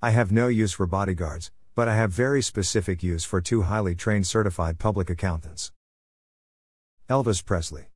I have no use for bodyguards, but I have very specific use for two highly trained certified public accountants. Elvis Presley